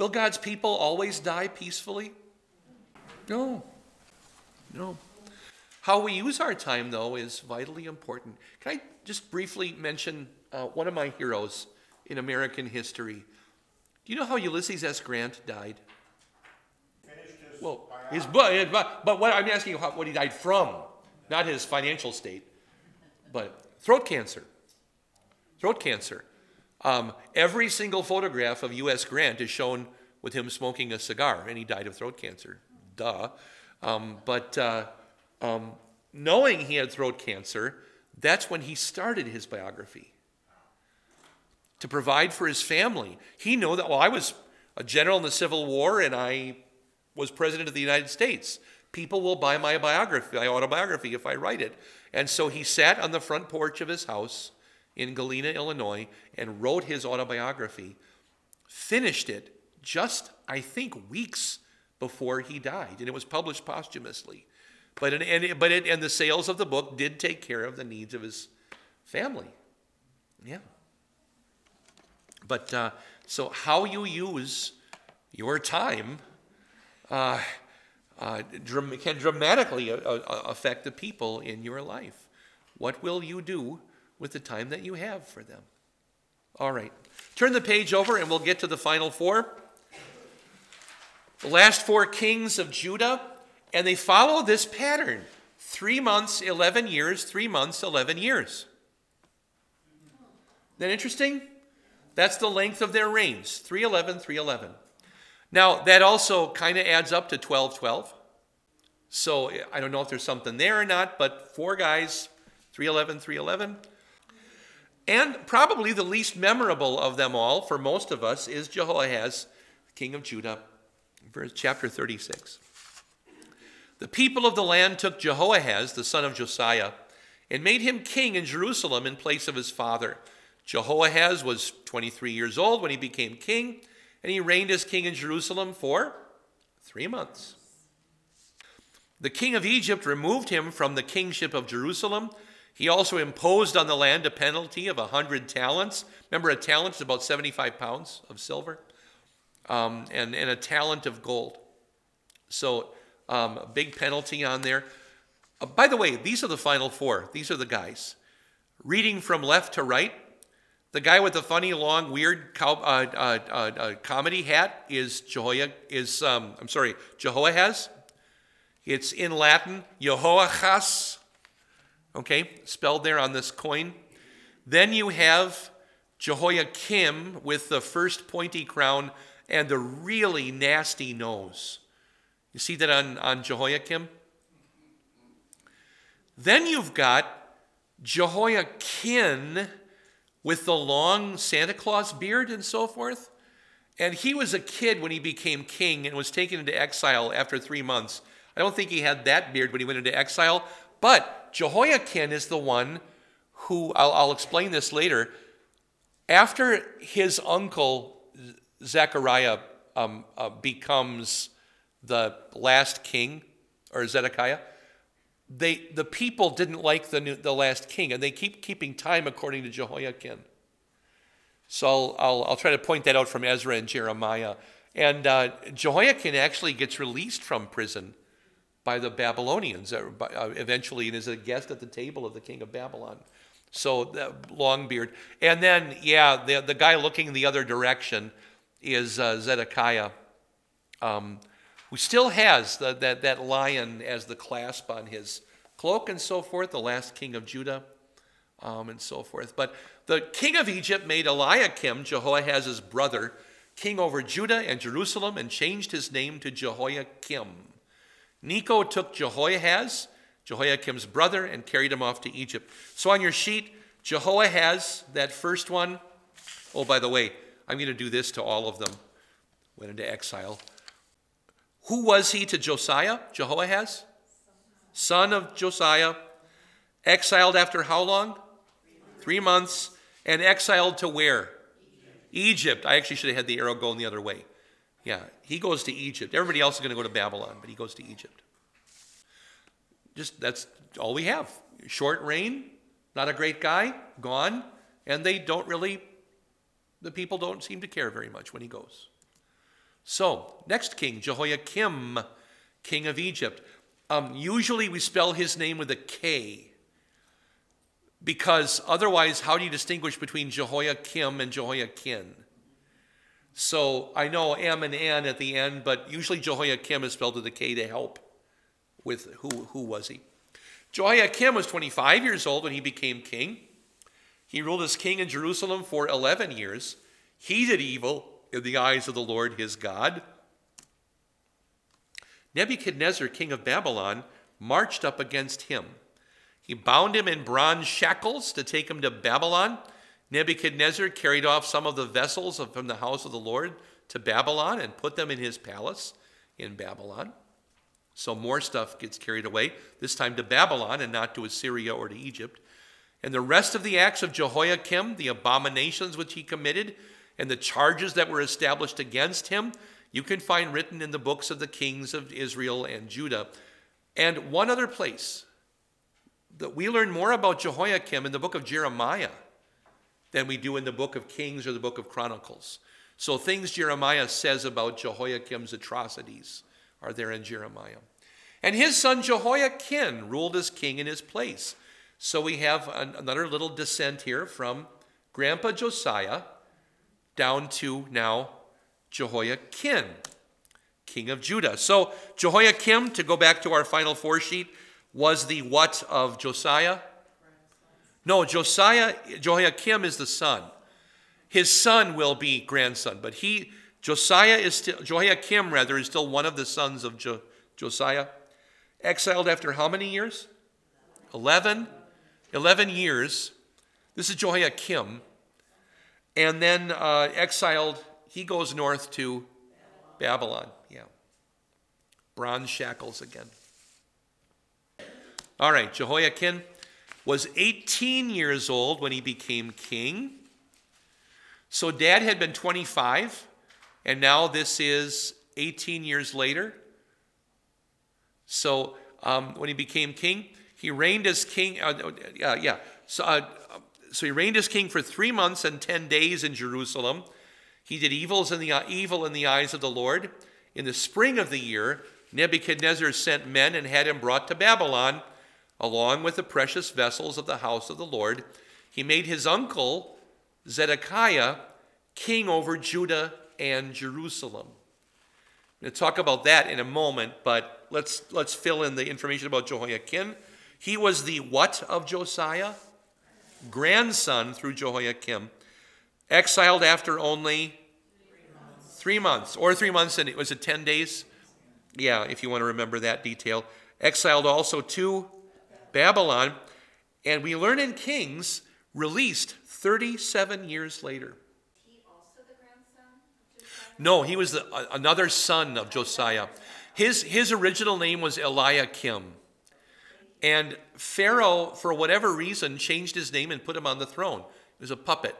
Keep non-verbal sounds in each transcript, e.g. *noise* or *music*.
Will God's people always die peacefully? No. No. How we use our time, though, is vitally important. Can I just briefly mention uh, one of my heroes in American history? Do you know how Ulysses S. Grant died? His Well, his but, but, what I'm asking you what he died from, not his financial state, but throat cancer. Throat cancer. Um, every single photograph of U.S. Grant is shown with him smoking a cigar, and he died of throat cancer. Duh. Um, but uh, um, knowing he had throat cancer, that's when he started his biography to provide for his family. He knew that, well, I was a general in the Civil War and I was president of the United States. People will buy my biography, my autobiography, if I write it. And so he sat on the front porch of his house in Galena, Illinois, and wrote his autobiography, finished it just, I think, weeks before he died, and it was published posthumously. But, and, and, but it, and the sales of the book did take care of the needs of his family. Yeah. But uh, so, how you use your time uh, uh, dram- can dramatically uh, uh, affect the people in your life. What will you do with the time that you have for them? All right. Turn the page over and we'll get to the final four. The last four kings of Judah, and they follow this pattern three months, 11 years, three months, 11 years. Isn't that interesting? That's the length of their reigns 311, 311. Now, that also kind of adds up to 12, 12. So I don't know if there's something there or not, but four guys, 311, 311. And probably the least memorable of them all for most of us is Jehoahaz, king of Judah, verse chapter 36. The people of the land took Jehoahaz, the son of Josiah, and made him king in Jerusalem in place of his father. Jehoahaz was 23 years old when he became king, and he reigned as king in Jerusalem for three months. The king of Egypt removed him from the kingship of Jerusalem. He also imposed on the land a penalty of a hundred talents. Remember, a talent is about 75 pounds of silver, um, and, and a talent of gold. So, um, a big penalty on there. Uh, by the way, these are the final four. These are the guys. Reading from left to right, the guy with the funny, long, weird cow, uh, uh, uh, uh comedy hat is Jehoiah. Is um, I'm sorry, Jehoahaz. It's in Latin, Jehoahaz. Okay, spelled there on this coin. Then you have Jehoiakim with the first pointy crown and the really nasty nose. You see that on, on Jehoiakim? Then you've got Jehoiachin with the long Santa Claus beard and so forth. And he was a kid when he became king and was taken into exile after three months. I don't think he had that beard when he went into exile, but Jehoiachin is the one who, I'll, I'll explain this later, after his uncle Zechariah um, uh, becomes the last king, or Zedekiah, they, the people didn't like the, new, the last king, and they keep keeping time according to Jehoiachin. So I'll, I'll, I'll try to point that out from Ezra and Jeremiah. And uh, Jehoiachin actually gets released from prison by the Babylonians uh, eventually and is a guest at the table of the king of Babylon. So the long beard. And then, yeah, the, the guy looking the other direction is uh, Zedekiah. Um, who still has the, that, that lion as the clasp on his cloak and so forth, the last king of Judah um, and so forth. But the king of Egypt made Eliakim, Jehoahaz's brother, king over Judah and Jerusalem and changed his name to Jehoiakim. Necho took Jehoahaz, Jehoiakim's brother, and carried him off to Egypt. So on your sheet, Jehoahaz, that first one, oh, by the way, I'm going to do this to all of them, went into exile. Who was he to Josiah? Jehoahaz? Son of Josiah. Exiled after how long? Three months. And exiled to where? Egypt. I actually should have had the arrow going the other way. Yeah, he goes to Egypt. Everybody else is going to go to Babylon, but he goes to Egypt. Just that's all we have. Short reign, not a great guy, gone, and they don't really, the people don't seem to care very much when he goes. So, next king, Jehoiakim, king of Egypt. Um, usually we spell his name with a K because otherwise, how do you distinguish between Jehoiakim and Jehoiakin? So I know M and N at the end, but usually Jehoiakim is spelled with a K to help with who, who was he. Jehoiakim was 25 years old when he became king. He ruled as king in Jerusalem for 11 years. He did evil in the eyes of the Lord his God. Nebuchadnezzar, king of Babylon, marched up against him. He bound him in bronze shackles to take him to Babylon. Nebuchadnezzar carried off some of the vessels from the house of the Lord to Babylon and put them in his palace in Babylon. So more stuff gets carried away, this time to Babylon and not to Assyria or to Egypt. And the rest of the acts of Jehoiakim, the abominations which he committed, and the charges that were established against him, you can find written in the books of the kings of Israel and Judah. And one other place that we learn more about Jehoiakim in the book of Jeremiah than we do in the book of Kings or the book of Chronicles. So things Jeremiah says about Jehoiakim's atrocities are there in Jeremiah. And his son Jehoiachin ruled as king in his place. So we have an, another little descent here from Grandpa Josiah down to now Jehoiachin, king of Judah. So Jehoiakim, to go back to our final four sheet, was the what of Josiah? No, Josiah, Jehoiakim is the son. His son will be grandson, but he, Josiah is still, Jehoiakim rather, is still one of the sons of jo, Josiah. Exiled after how many years? 11. 11 years. This is Jehoiakim. And then uh, exiled, he goes north to Babylon. Yeah. Bronze shackles again. All right, Jehoiachin was 18 years old when he became king. So dad had been 25, and now this is 18 years later. So um, when he became king, he reigned as king. Uh, uh, yeah, so, uh, so he reigned as king for three months and 10 days in Jerusalem. He did evils in the, uh, evil in the eyes of the Lord. In the spring of the year, Nebuchadnezzar sent men and had him brought to Babylon along with the precious vessels of the house of the Lord, he made his uncle Zedekiah king over Judah and Jerusalem. I'm going to talk about that in a moment, but let's, let's fill in the information about Jehoiachin. He was the what of Josiah? Grandson through Jehoiakim. Exiled after only three months, or three months, and it was it 10 days? Yeah, if you want to remember that detail. Exiled also to Babylon, and we learn in Kings, released 37 years later. No, he was the, uh, another son of Josiah. His, his original name was Eliakim. And Pharaoh, for whatever reason, changed his name and put him on the throne. He was a puppet.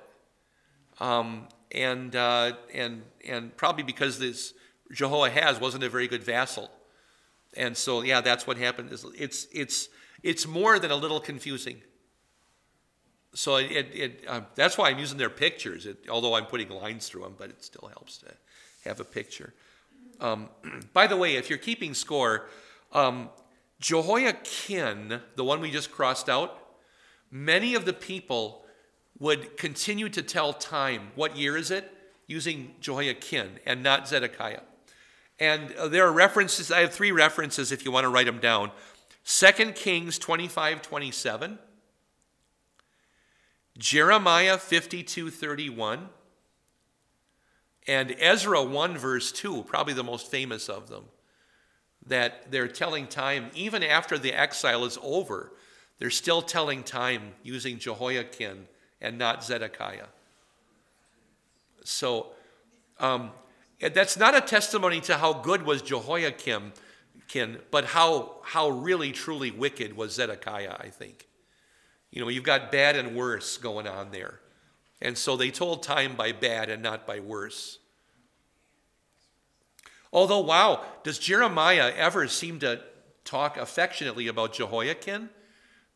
Um, and, uh, and, and probably because this Jehoahaz wasn't a very good vassal. And so, yeah, that's what happened. It's, it's, it's more than a little confusing. So it, it, uh, that's why I'm using their pictures, it, although I'm putting lines through them, but it still helps to have a picture. Um, *clears throat* by the way, if you're keeping score, um, Jehoiachin, the one we just crossed out, many of the people would continue to tell time. What year is it? Using Jehoiachin and not Zedekiah. And uh, there are references, I have three references if you want to write them down. 2 Kings 25 27, Jeremiah 52 31, and Ezra 1 verse 2, probably the most famous of them, that they're telling time even after the exile is over. They're still telling time using Jehoiachin and not Zedekiah. So um, that's not a testimony to how good was Jehoiachin but how, how really truly wicked was Zedekiah, I think. You know, you've got bad and worse going on there. And so they told time by bad and not by worse. Although, wow, does Jeremiah ever seem to talk affectionately about Jehoiachin?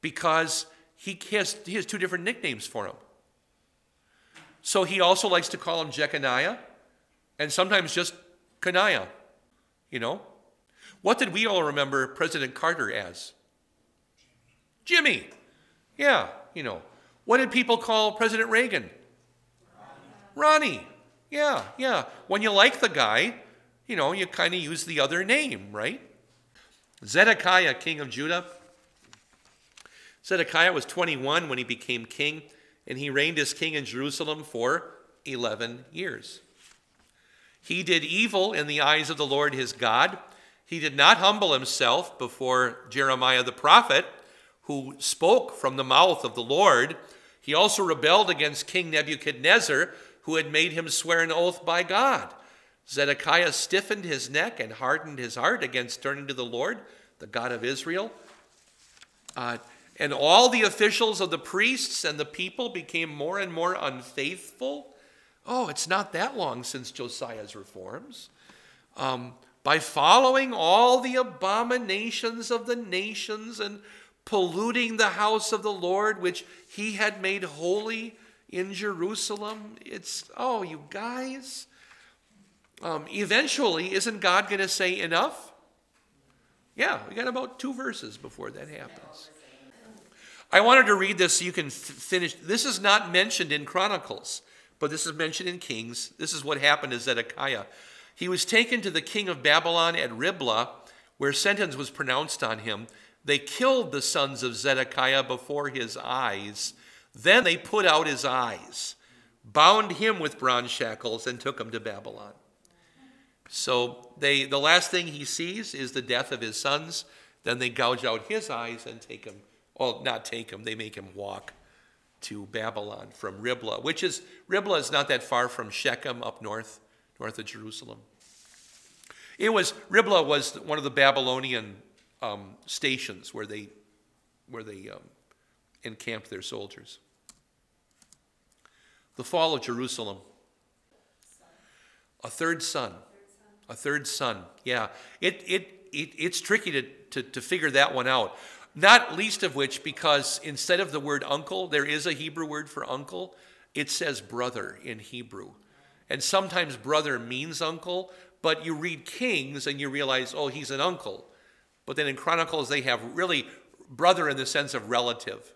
Because he has, he has two different nicknames for him. So he also likes to call him Jeconiah and sometimes just Coniah. You know? What did we all remember President Carter as? Jimmy. Yeah, you know. What did people call President Reagan? Ronnie. Yeah, yeah. When you like the guy, you know, you kind of use the other name, right? Zedekiah, king of Judah. Zedekiah was 21 when he became king, and he reigned as king in Jerusalem for 11 years. He did evil in the eyes of the Lord his God. He did not humble himself before Jeremiah the prophet, who spoke from the mouth of the Lord. He also rebelled against King Nebuchadnezzar, who had made him swear an oath by God. Zedekiah stiffened his neck and hardened his heart against turning to the Lord, the God of Israel. Uh, and all the officials of the priests and the people became more and more unfaithful. Oh, it's not that long since Josiah's reforms. Um, by following all the abominations of the nations and polluting the house of the Lord, which he had made holy in Jerusalem. It's, oh, you guys. Um, eventually, isn't God going to say enough? Yeah, we got about two verses before that happens. I wanted to read this so you can finish. This is not mentioned in Chronicles, but this is mentioned in Kings. This is what happened to Zedekiah. He was taken to the king of Babylon at Riblah, where sentence was pronounced on him. They killed the sons of Zedekiah before his eyes. Then they put out his eyes, bound him with bronze shackles, and took him to Babylon. So they, the last thing he sees is the death of his sons. Then they gouge out his eyes and take him, well, not take him, they make him walk to Babylon from Riblah, which is, Riblah is not that far from Shechem up north, north of Jerusalem. It was, Riblah was one of the Babylonian um, stations where they, where they um, encamped their soldiers. The fall of Jerusalem. A third son. A third son. Yeah. It, it, it, it's tricky to, to, to figure that one out. Not least of which because instead of the word uncle, there is a Hebrew word for uncle. It says brother in Hebrew. And sometimes brother means uncle, but you read Kings and you realize, oh, he's an uncle. But then in Chronicles, they have really brother in the sense of relative.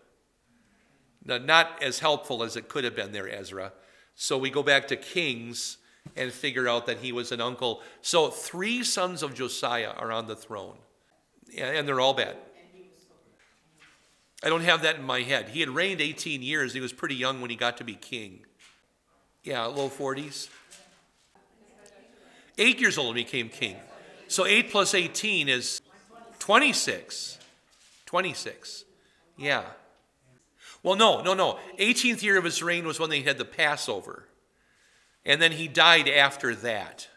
Not as helpful as it could have been there, Ezra. So we go back to Kings and figure out that he was an uncle. So three sons of Josiah are on the throne, and they're all bad. I don't have that in my head. He had reigned 18 years. He was pretty young when he got to be king. Yeah, low 40s. Eight years old he became king. So 8 plus 18 is 26. 26. Yeah. Well, no, no, no. 18th year of his reign was when they had the Passover. And then he died after that.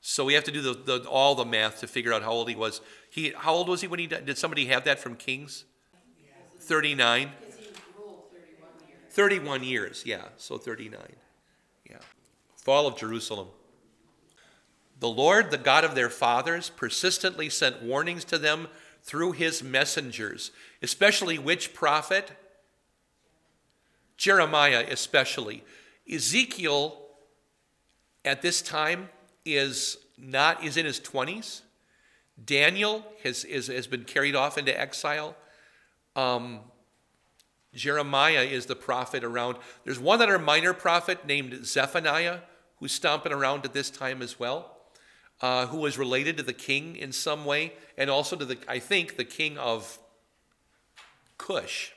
So we have to do the, the, all the math to figure out how old he was. He, how old was he when he died? Did somebody have that from Kings? 39? 31 years, yeah. So 39. Yeah. Fall of Jerusalem. The Lord, the God of their fathers, persistently sent warnings to them through his messengers, especially which prophet? Jeremiah, especially. Ezekiel, at this time, is not is in his 20s. Daniel has, is, has been carried off into exile. Um, Jeremiah is the prophet around. There's one other minor prophet named Zephaniah who's stomping around at this time as well uh, who was related to the king in some way, and also to the, I think, the king of Cush.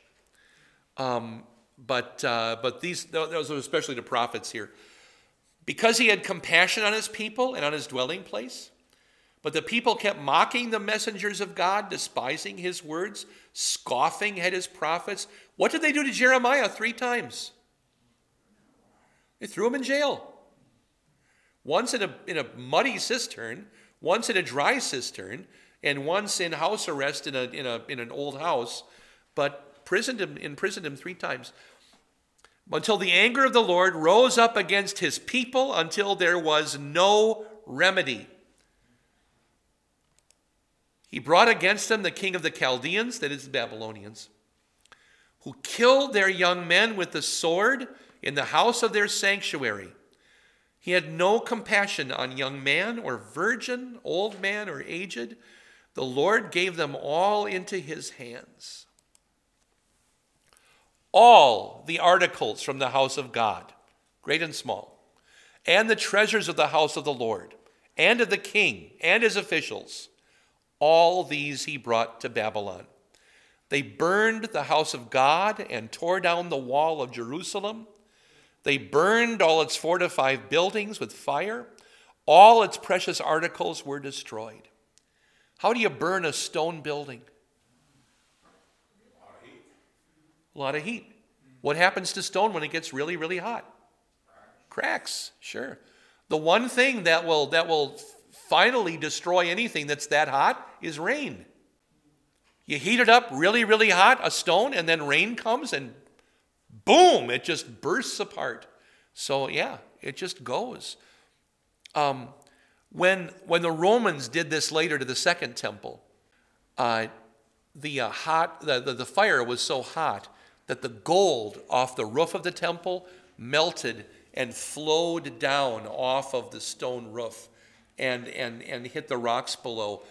Um, but uh, but these those are especially the prophets here, because he had compassion on his people and on his dwelling place. But the people kept mocking the messengers of God, despising his words, scoffing at his prophets. What did they do to Jeremiah three times? They threw him in jail once in a, in a muddy cistern, once in a dry cistern, and once in house arrest in, a, in, a, in an old house, but imprisoned him, imprisoned him three times. Until the anger of the Lord rose up against his people until there was no remedy. He brought against them the king of the Chaldeans, that is the Babylonians, who killed their young men with the sword in the house of their sanctuary He had no compassion on young man or virgin, old man or aged. The Lord gave them all into his hands. All the articles from the house of God, great and small, and the treasures of the house of the Lord, and of the king and his officials, all these he brought to Babylon. They burned the house of God and tore down the wall of Jerusalem. They burned all its fortified buildings with fire. All its precious articles were destroyed. How do you burn a stone building? A lot of heat. What happens to stone when it gets really, really hot? Cracks, sure. The one thing that will, that will finally destroy anything that's that hot is rain. You heat it up really, really hot, a stone, and then rain comes and boom, it just bursts apart. So, yeah, it just goes. Um, when, when the Romans did this later to the second temple, uh, the, uh, hot, the, the, the fire was so hot that the gold off the roof of the temple melted and flowed down off of the stone roof and, and, and hit the rocks below.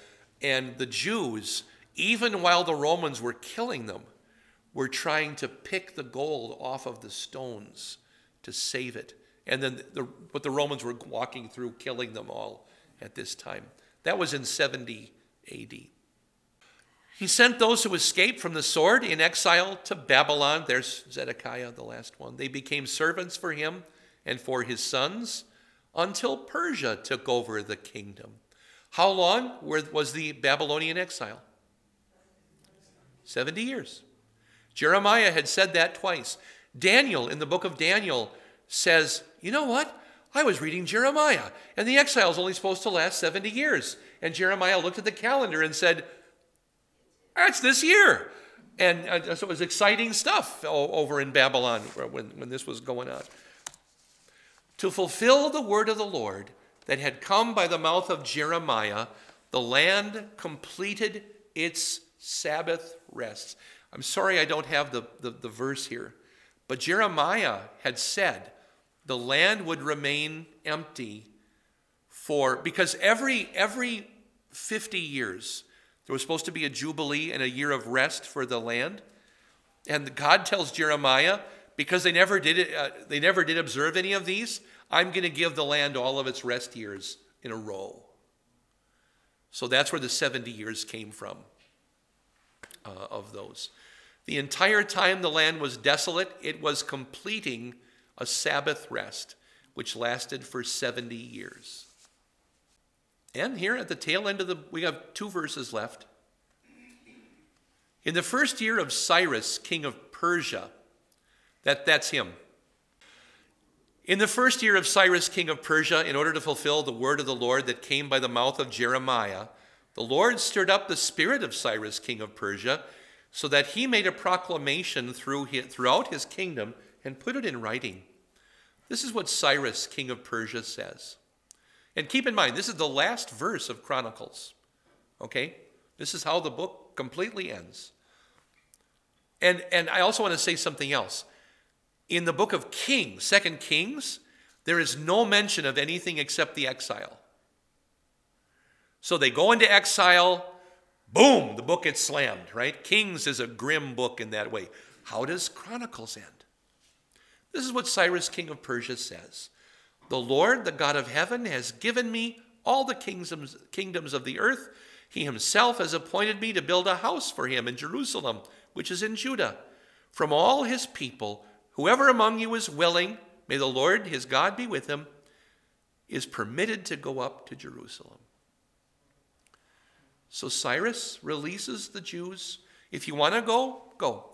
And the Jews, even while the Romans were killing them, were trying to pick the gold off of the stones to save it. And then, the, but the Romans were walking through, killing them all at this time. That was in 70 AD. He sent those who escaped from the sword in exile to Babylon. There's Zedekiah, the last one. They became servants for him and for his sons until Persia took over the kingdom. How long was the Babylonian exile? 70 years. Jeremiah had said that twice. Daniel, in the book of Daniel, says, You know what? I was reading Jeremiah, and the exile is only supposed to last 70 years. And Jeremiah looked at the calendar and said, That's this year. And uh, so it was exciting stuff over in Babylon when, when this was going on. To fulfill the word of the Lord that had come by the mouth of Jeremiah, the land completed its Sabbath rests. I'm sorry I don't have the, the, the, verse here, but Jeremiah had said the land would remain empty for, because every, every 50 years there was supposed to be a jubilee and a year of rest for the land. And God tells Jeremiah, because they never did it, uh, they never did observe any of these, I'm going to give the land all of its rest years in a row. So that's where the 70 years came from uh, of those. The entire time the land was desolate, it was completing a Sabbath rest, which lasted for 70 years. And here at the tail end of the, we have two verses left. In the first year of Cyrus, king of Persia, that, that's him. In the first year of Cyrus, king of Persia, in order to fulfill the word of the Lord that came by the mouth of Jeremiah, the Lord stirred up the spirit of Cyrus, king of Persia, so that he made a proclamation through his, throughout his kingdom and put it in writing. This is what Cyrus, king of Persia, says. And keep in mind, this is the last verse of Chronicles. Okay? This is how the book completely ends. And, and I also want to say something else. In the book of Kings, Second Kings, there is no mention of anything except the exile. So they go into exile, boom, the book gets slammed, right? Kings is a grim book in that way. How does Chronicles end? This is what Cyrus, king of Persia, says The Lord, the God of heaven, has given me all the kingdoms, kingdoms of the earth. He himself has appointed me to build a house for him in Jerusalem, which is in Judah. From all his people, whoever among you is willing, may the Lord his God be with him, is permitted to go up to Jerusalem. So Cyrus releases the Jews. If you want to go, go.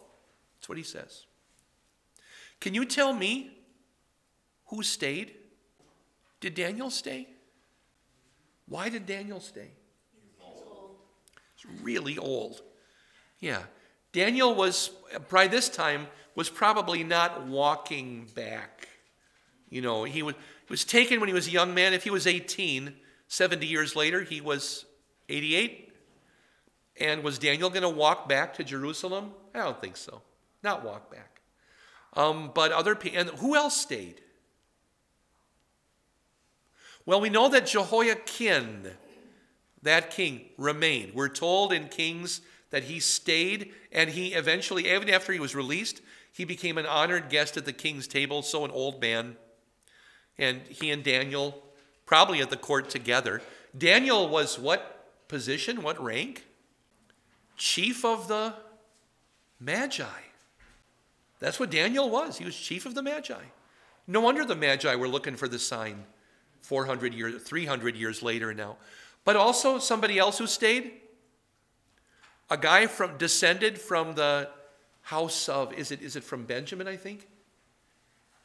That's what he says. Can you tell me who stayed? Did Daniel stay? Why did Daniel stay? He's really old. Yeah. Daniel was, by this time, was probably not walking back. You know, he was, he was taken when he was a young man. If he was 18, 70 years later, he was 88. And was Daniel going to walk back to Jerusalem? I don't think so. Not walk back. Um, but other people, and who else stayed? Well, we know that Jehoiachin, that king, remained. We're told in Kings that he stayed and he eventually, even after he was released, he became an honored guest at the king's table, so an old man. And he and Daniel, probably at the court together. Daniel was what position, what rank? Chief of the Magi. That's what Daniel was. He was chief of the Magi. No wonder the Magi were looking for the sign 400 years, 300 years later now. But also somebody else who stayed, a guy from descended from the house of is it is it from Benjamin I think.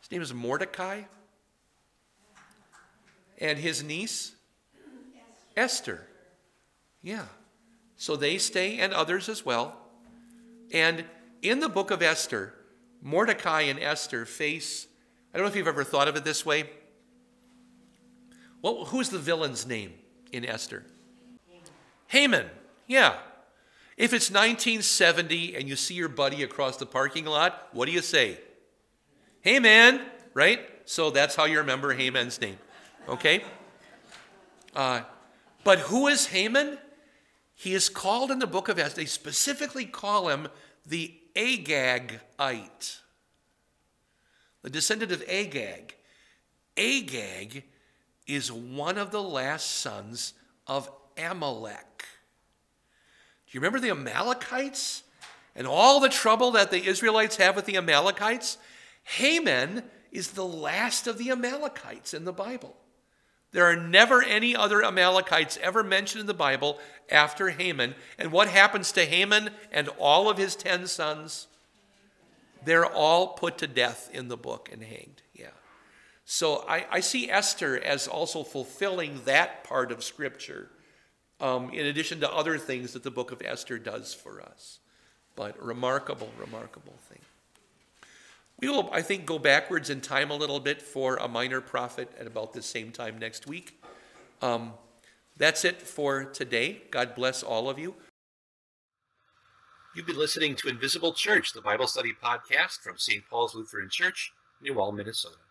His name is Mordecai. And his niece Esther. Yeah. So they stay and others as well. And in the book of Esther, Mordecai and Esther face I don't know if you've ever thought of it this way. Well, who's the villain's name in Esther? Haman. Haman. Yeah. If it's 1970 and you see your buddy across the parking lot, what do you say? Hey, man, right? So that's how you remember Haman's name. Okay? Uh, but who is Haman? He is called in the book of Esther, they specifically call him the Agagite, the descendant of Agag. Agag is one of the last sons of Amalek. Do you remember the Amalekites and all the trouble that the Israelites have with the Amalekites? Haman is the last of the Amalekites in the Bible. There are never any other Amalekites ever mentioned in the Bible after Haman. And what happens to Haman and all of his ten sons? They're all put to death in the book and hanged. Yeah. So I, I see Esther as also fulfilling that part of Scripture um, in addition to other things that the book of Esther does for us. But remarkable, remarkable thing. We will, I think, go backwards in time a little bit for a minor prophet at about the same time next week. Um, that's it for today. God bless all of you. You've been listening to Invisible Church, the Bible study podcast from St. Paul's Lutheran Church, New Minnesota.